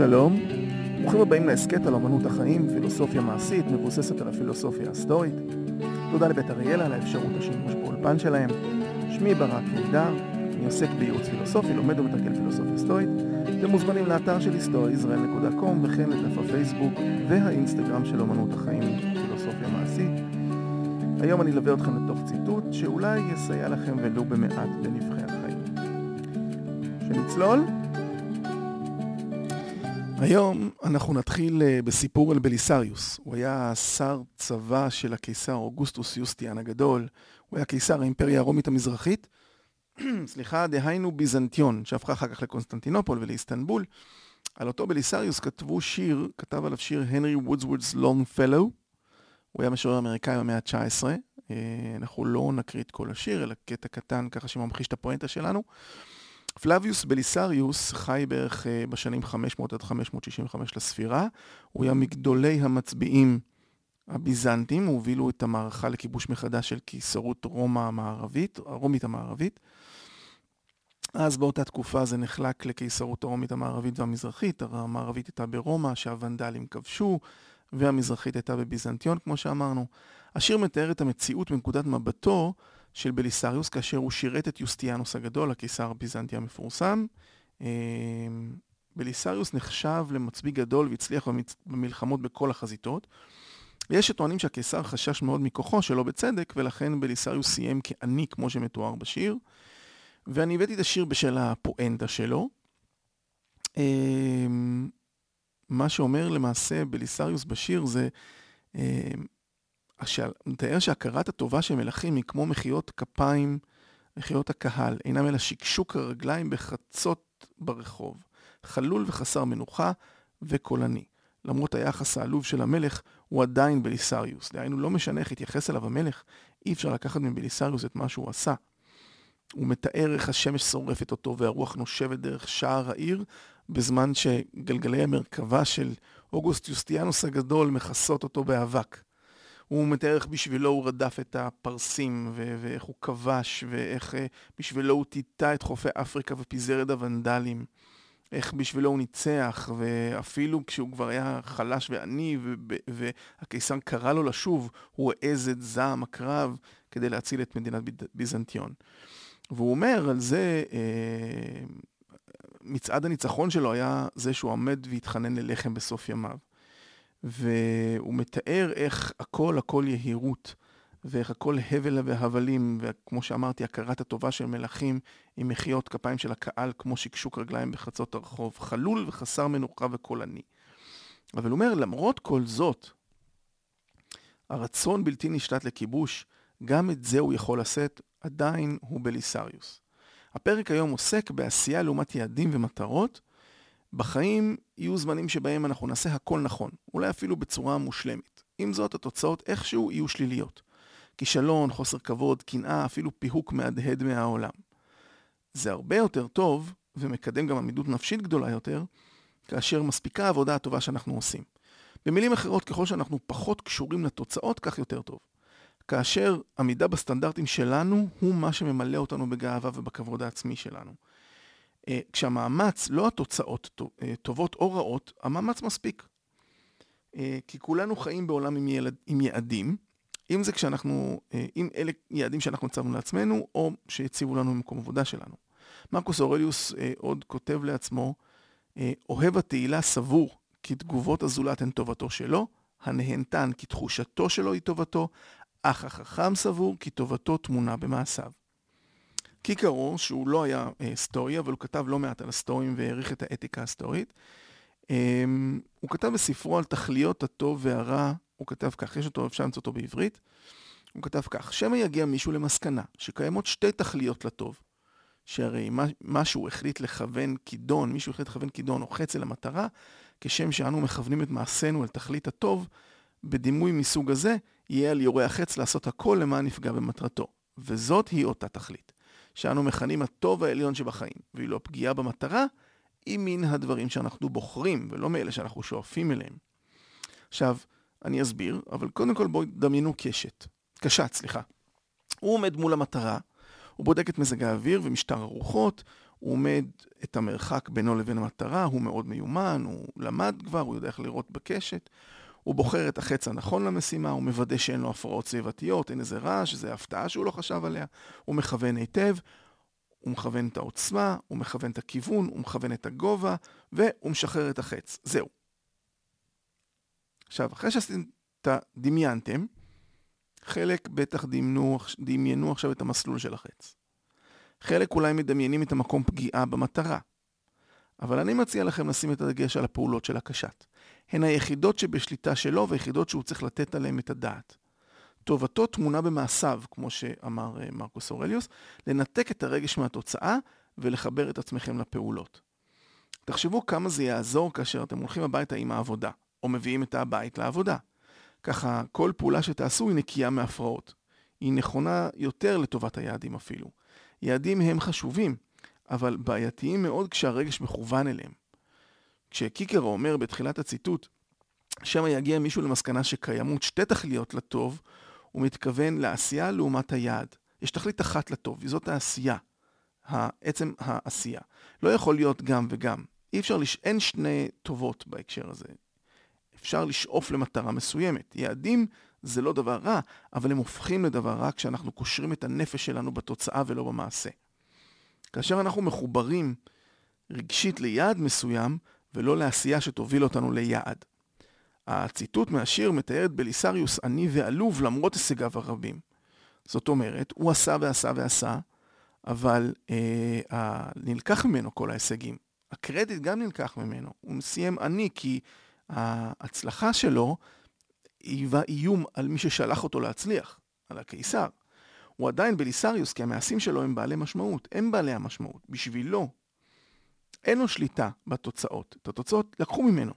שלום, ברוכים הבאים להסכת על אמנות החיים, פילוסופיה מעשית מבוססת על הפילוסופיה הסטורית. תודה לבית אריאלה על האפשרות השימוש באולפן שלהם. שמי ברק יהודה, אני עוסק בייעוץ פילוסופי, לומד ומתרגל פילוסופיה סטורית. אתם מוזמנים לאתר של היסטורישראל.com וכן לדף הפייסבוק והאינסטגרם של אמנות החיים, פילוסופיה מעשית. היום אני אלווה אתכם לתוך ציטוט שאולי יסייע לכם ולו במעט בנבחי החיים. שנצלול? היום אנחנו נתחיל אה, בסיפור על בליסריוס. הוא היה שר צבא של הקיסר אוגוסטוס יוסטיניאן הגדול. הוא היה קיסר האימפריה הרומית המזרחית. סליחה, דהיינו ביזנטיון, שהפכה אחר כך לקונסטנטינופול ולאיסטנבול. על אותו בליסריוס כתבו שיר, כתב עליו שיר הנרי וודסוורת' לונגפלו. הוא היה משורר אמריקאי במאה ה-19. אה, אנחנו לא נקריא את כל השיר, אלא קטע קטן ככה שממחיש את הפואנטה שלנו. פלביוס בליסריוס חי בערך אה, בשנים 500 עד 565 לספירה. הוא היה מגדולי המצביעים הביזנטים, הובילו את המערכה לכיבוש מחדש של קיסרות רומא המערבית, הרומית המערבית. אז באותה תקופה זה נחלק לקיסרות הרומית המערבית והמזרחית, המערבית הייתה ברומא, שהוונדלים כבשו, והמזרחית הייתה בביזנטיון, כמו שאמרנו. השיר מתאר את המציאות מנקודת מבטו של בליסריוס, כאשר הוא שירת את יוסטיאנוס הגדול, הקיסר הביזנטי המפורסם. אמ, בליסריוס נחשב למצביא גדול והצליח במלחמות בכל החזיתות. יש שטוענים שהקיסר חשש מאוד מכוחו, שלא בצדק, ולכן בליסריוס סיים כעני, כמו שמתואר בשיר. ואני הבאתי את השיר בשל הפואנטה שלו. אמ, מה שאומר למעשה בליסריוס בשיר זה אמ, מתאר שהכרת הטובה של מלכים היא כמו מחיאות כפיים, מחיאות הקהל, אינם אלא שקשוק הרגליים בחצות ברחוב, חלול וחסר מנוחה וקולני. למרות היחס העלוב של המלך, הוא עדיין בליסריוס. דהיינו, לא משנה איך התייחס אליו המלך, אי אפשר לקחת מבליסריוס את מה שהוא עשה. הוא מתאר איך השמש שורפת אותו והרוח נושבת דרך שער העיר, בזמן שגלגלי המרכבה של אוגוסט יוסטיאנוס הגדול מכסות אותו באבק. הוא מתאר איך בשבילו הוא רדף את הפרסים, ו- ואיך הוא כבש, ואיך אה, בשבילו הוא טיטה את חופי אפריקה ופיזר את הוונדלים. איך בשבילו הוא ניצח, ואפילו כשהוא כבר היה חלש ועני, והקיסר קרא לו לשוב, הוא העז את זעם הקרב כדי להציל את מדינת ביזנטיון. והוא אומר על זה, אה, מצעד הניצחון שלו היה זה שהוא עומד והתחנן ללחם בסוף ימיו. והוא מתאר איך הכל הכל יהירות, ואיך הכל הבל והבלים, וכמו שאמרתי, הכרת הטובה של מלכים עם מחיאות כפיים של הקהל כמו שקשוק רגליים בחצות הרחוב, חלול וחסר מנוחה וקולני. אבל הוא אומר, למרות כל זאת, הרצון בלתי נשלט לכיבוש, גם את זה הוא יכול לשאת, עדיין הוא בליסריוס. הפרק היום עוסק בעשייה לעומת יעדים ומטרות, בחיים יהיו זמנים שבהם אנחנו נעשה הכל נכון, אולי אפילו בצורה מושלמת. עם זאת, התוצאות איכשהו יהיו שליליות. כישלון, חוסר כבוד, קנאה, אפילו פיהוק מהדהד מהעולם. זה הרבה יותר טוב, ומקדם גם עמידות נפשית גדולה יותר, כאשר מספיקה העבודה הטובה שאנחנו עושים. במילים אחרות, ככל שאנחנו פחות קשורים לתוצאות, כך יותר טוב. כאשר עמידה בסטנדרטים שלנו הוא מה שממלא אותנו בגאווה ובכבוד העצמי שלנו. אה, כשהמאמץ, לא התוצאות אה, טובות או רעות, המאמץ מספיק. אה, כי כולנו חיים בעולם עם, ילד, עם יעדים, אם זה כשאנחנו, אם אלה יעדים שאנחנו הצבנו לעצמנו, או שהציבו לנו במקום עבודה שלנו. מרקוס אורליוס עוד כותב לעצמו, אוהב התהילה סבור כי תגובות הזולת הן טובתו שלו, הנהנתן כי תחושתו שלו היא טובתו, אך החכם סבור כי טובתו טמונה במעשיו. קיקרו, שהוא לא היה אה, סטואי, אבל הוא כתב לא מעט על הסטואים והעריך את האתיקה הסטואית, אה, הוא כתב בספרו על תכליות הטוב והרע, הוא כתב כך, יש אותו, אפשר למצוא אותו בעברית, הוא כתב כך, שמא יגיע מישהו למסקנה שקיימות שתי תכליות לטוב, שהרי מה, משהו החליט לכוון כידון, מישהו החליט לכוון כידון או חץ אל המטרה, כשם שאנו מכוונים את מעשינו אל תכלית הטוב, בדימוי מסוג הזה, יהיה על יורה החץ לעשות הכל למען נפגע במטרתו. וזאת היא אותה תכלית. שאנו מכנים הטוב העליון שבחיים, ואילו הפגיעה במטרה היא מן הדברים שאנחנו בוחרים, ולא מאלה שאנחנו שואפים אליהם. עכשיו, אני אסביר, אבל קודם כל בואו דמיינו קשת. קשת, סליחה. הוא עומד מול המטרה, הוא בודק את מזג האוויר ומשטר הרוחות, הוא עומד את המרחק בינו לבין המטרה, הוא מאוד מיומן, הוא למד כבר, הוא יודע איך לראות בקשת. הוא בוחר את החץ הנכון למשימה, הוא מוודא שאין לו הפרעות סביבתיות, אין איזה רעש, איזה הפתעה שהוא לא חשב עליה, הוא מכוון היטב, הוא מכוון את העוצמה, הוא מכוון את הכיוון, הוא מכוון את הגובה, והוא משחרר את החץ. זהו. עכשיו, אחרי שעשיתם, דמיינתם, חלק בטח דמיינו, דמיינו עכשיו את המסלול של החץ. חלק אולי מדמיינים את המקום פגיעה במטרה. אבל אני מציע לכם לשים את הדגש על הפעולות של הקשת. הן היחידות שבשליטה שלו והיחידות שהוא צריך לתת עליהן את הדעת. טובתו טמונה במעשיו, כמו שאמר אה, מרקוס אורליוס, לנתק את הרגש מהתוצאה ולחבר את עצמכם לפעולות. תחשבו כמה זה יעזור כאשר אתם הולכים הביתה עם העבודה, או מביאים את הבית לעבודה. ככה כל פעולה שתעשו היא נקייה מהפרעות. היא נכונה יותר לטובת היעדים אפילו. יעדים הם חשובים, אבל בעייתיים מאוד כשהרגש מכוון אליהם. כשקיקרו אומר בתחילת הציטוט, שמא יגיע מישהו למסקנה שקיימות שתי תכליות לטוב, הוא מתכוון לעשייה לעומת היעד. יש תכלית אחת לטוב, וזאת העשייה. עצם העשייה. לא יכול להיות גם וגם. אי אפשר, לש... אין שני טובות בהקשר הזה. אפשר לשאוף למטרה מסוימת. יעדים זה לא דבר רע, אבל הם הופכים לדבר רע כשאנחנו קושרים את הנפש שלנו בתוצאה ולא במעשה. כאשר אנחנו מחוברים רגשית ליעד מסוים, ולא לעשייה שתוביל אותנו ליעד. הציטוט מהשיר מתאר את בליסריוס עני ועלוב למרות הישגיו הרבים. זאת אומרת, הוא עשה ועשה ועשה, אבל אה, נלקח ממנו כל ההישגים. הקרדיט גם נלקח ממנו. הוא סיים עני כי ההצלחה שלו היווה איום על מי ששלח אותו להצליח, על הקיסר. הוא עדיין בליסריוס כי המעשים שלו הם בעלי משמעות, הם בעלי המשמעות. בשבילו, אין לו שליטה בתוצאות. את התוצאות לקחו ממנו.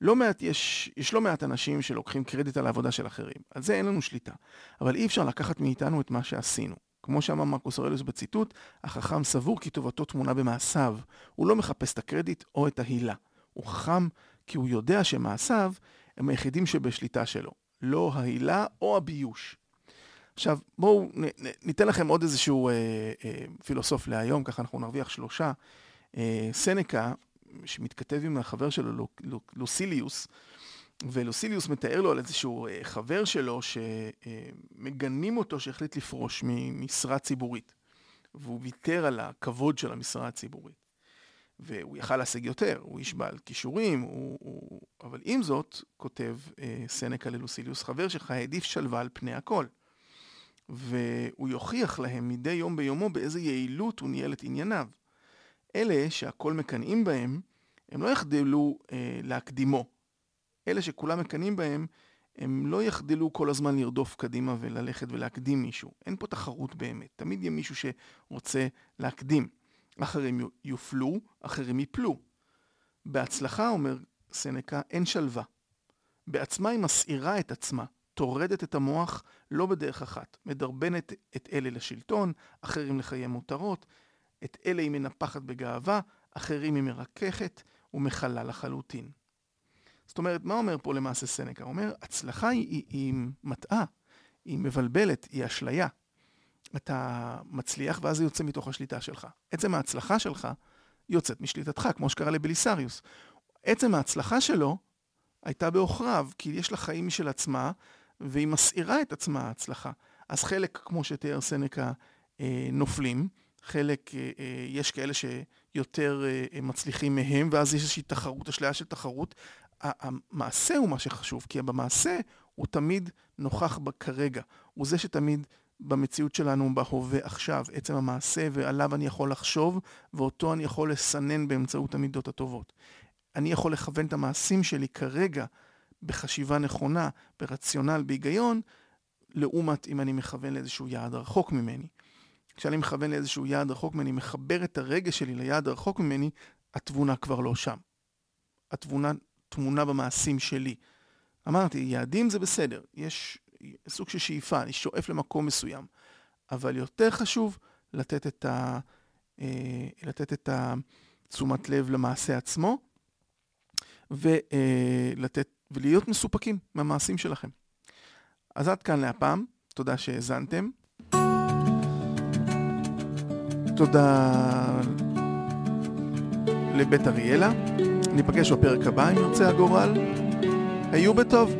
לא מעט, יש, יש לא מעט אנשים שלוקחים קרדיט על העבודה של אחרים. על זה אין לנו שליטה. אבל אי אפשר לקחת מאיתנו את מה שעשינו. כמו שאמר מרקוס אורליוס בציטוט, החכם סבור כי טובתו תמונה במעשיו. הוא לא מחפש את הקרדיט או את ההילה. הוא חכם כי הוא יודע שמעשיו הם היחידים שבשליטה שלו. לא ההילה או הביוש. עכשיו, בואו ניתן לכם עוד איזשהו אה, אה, פילוסוף להיום, ככה אנחנו נרוויח שלושה. אה, סנקה, שמתכתב עם החבר שלו, לוסיליוס, ולוסיליוס מתאר לו על איזשהו אה, חבר שלו שמגנים אותו שהחליט לפרוש ממשרה ציבורית. והוא ויתר על הכבוד של המשרה הציבורית. והוא יכל להשיג יותר, הוא איש בעל כישורים, הוא, הוא... אבל עם זאת, כותב אה, סנקה ללוסיליוס, חבר שלך העדיף שלווה על פני הכל. והוא יוכיח להם מדי יום ביומו באיזה יעילות הוא ניהל את ענייניו. אלה שהכל מקנאים בהם, הם לא יחדלו אה, להקדימו. אלה שכולם מקנאים בהם, הם לא יחדלו כל הזמן לרדוף קדימה וללכת ולהקדים מישהו. אין פה תחרות באמת. תמיד יהיה מישהו שרוצה להקדים. אחרים יופלו, אחרים יפלו. בהצלחה, אומר סנקה, אין שלווה. בעצמה היא מסעירה את עצמה, טורדת את המוח לא בדרך אחת, מדרבנת את אלה לשלטון, אחרים לחיי מותרות, את אלה היא מנפחת בגאווה, אחרים היא מרככת ומכלה לחלוטין. זאת אומרת, מה אומר פה למעשה סנקה? הוא אומר, הצלחה היא, היא, היא מטעה, היא מבלבלת, היא אשליה. אתה מצליח ואז זה יוצא מתוך השליטה שלך. עצם ההצלחה שלך יוצאת משליטתך, כמו שקרה לבליסריוס. עצם ההצלחה שלו הייתה בעוכריו, כי יש לה חיים משל עצמה, והיא מסעירה את עצמה ההצלחה. אז חלק, כמו שתיאר סנקה, אה, נופלים, חלק, אה, אה, יש כאלה שיותר מצליחים מהם, ואז יש איזושהי תחרות, אשליה של תחרות. המעשה הוא מה שחשוב, כי במעשה הוא תמיד נוכח כרגע. הוא זה שתמיד במציאות שלנו בהווה עכשיו, עצם המעשה ועליו אני יכול לחשוב, ואותו אני יכול לסנן באמצעות המידות הטובות. אני יכול לכוון את המעשים שלי כרגע בחשיבה נכונה, ברציונל, בהיגיון, לעומת אם אני מכוון לאיזשהו יעד רחוק ממני. כשאני מכוון לאיזשהו יעד רחוק ממני, מחבר את הרגש שלי ליעד הרחוק ממני, התבונה כבר לא שם. התבונה תמונה במעשים שלי. אמרתי, יעדים זה בסדר, יש סוג של שאיפה, אני שואף למקום מסוים. אבל יותר חשוב לתת את, ה, אה, לתת את התשומת לב למעשה עצמו, ולתת, ולהיות מסופקים מהמעשים שלכם. אז עד כאן להפעם, תודה שהאזנתם. תודה לבית אריאלה. ניפגש בפרק הבא אם ירצה הגורל. היו בטוב.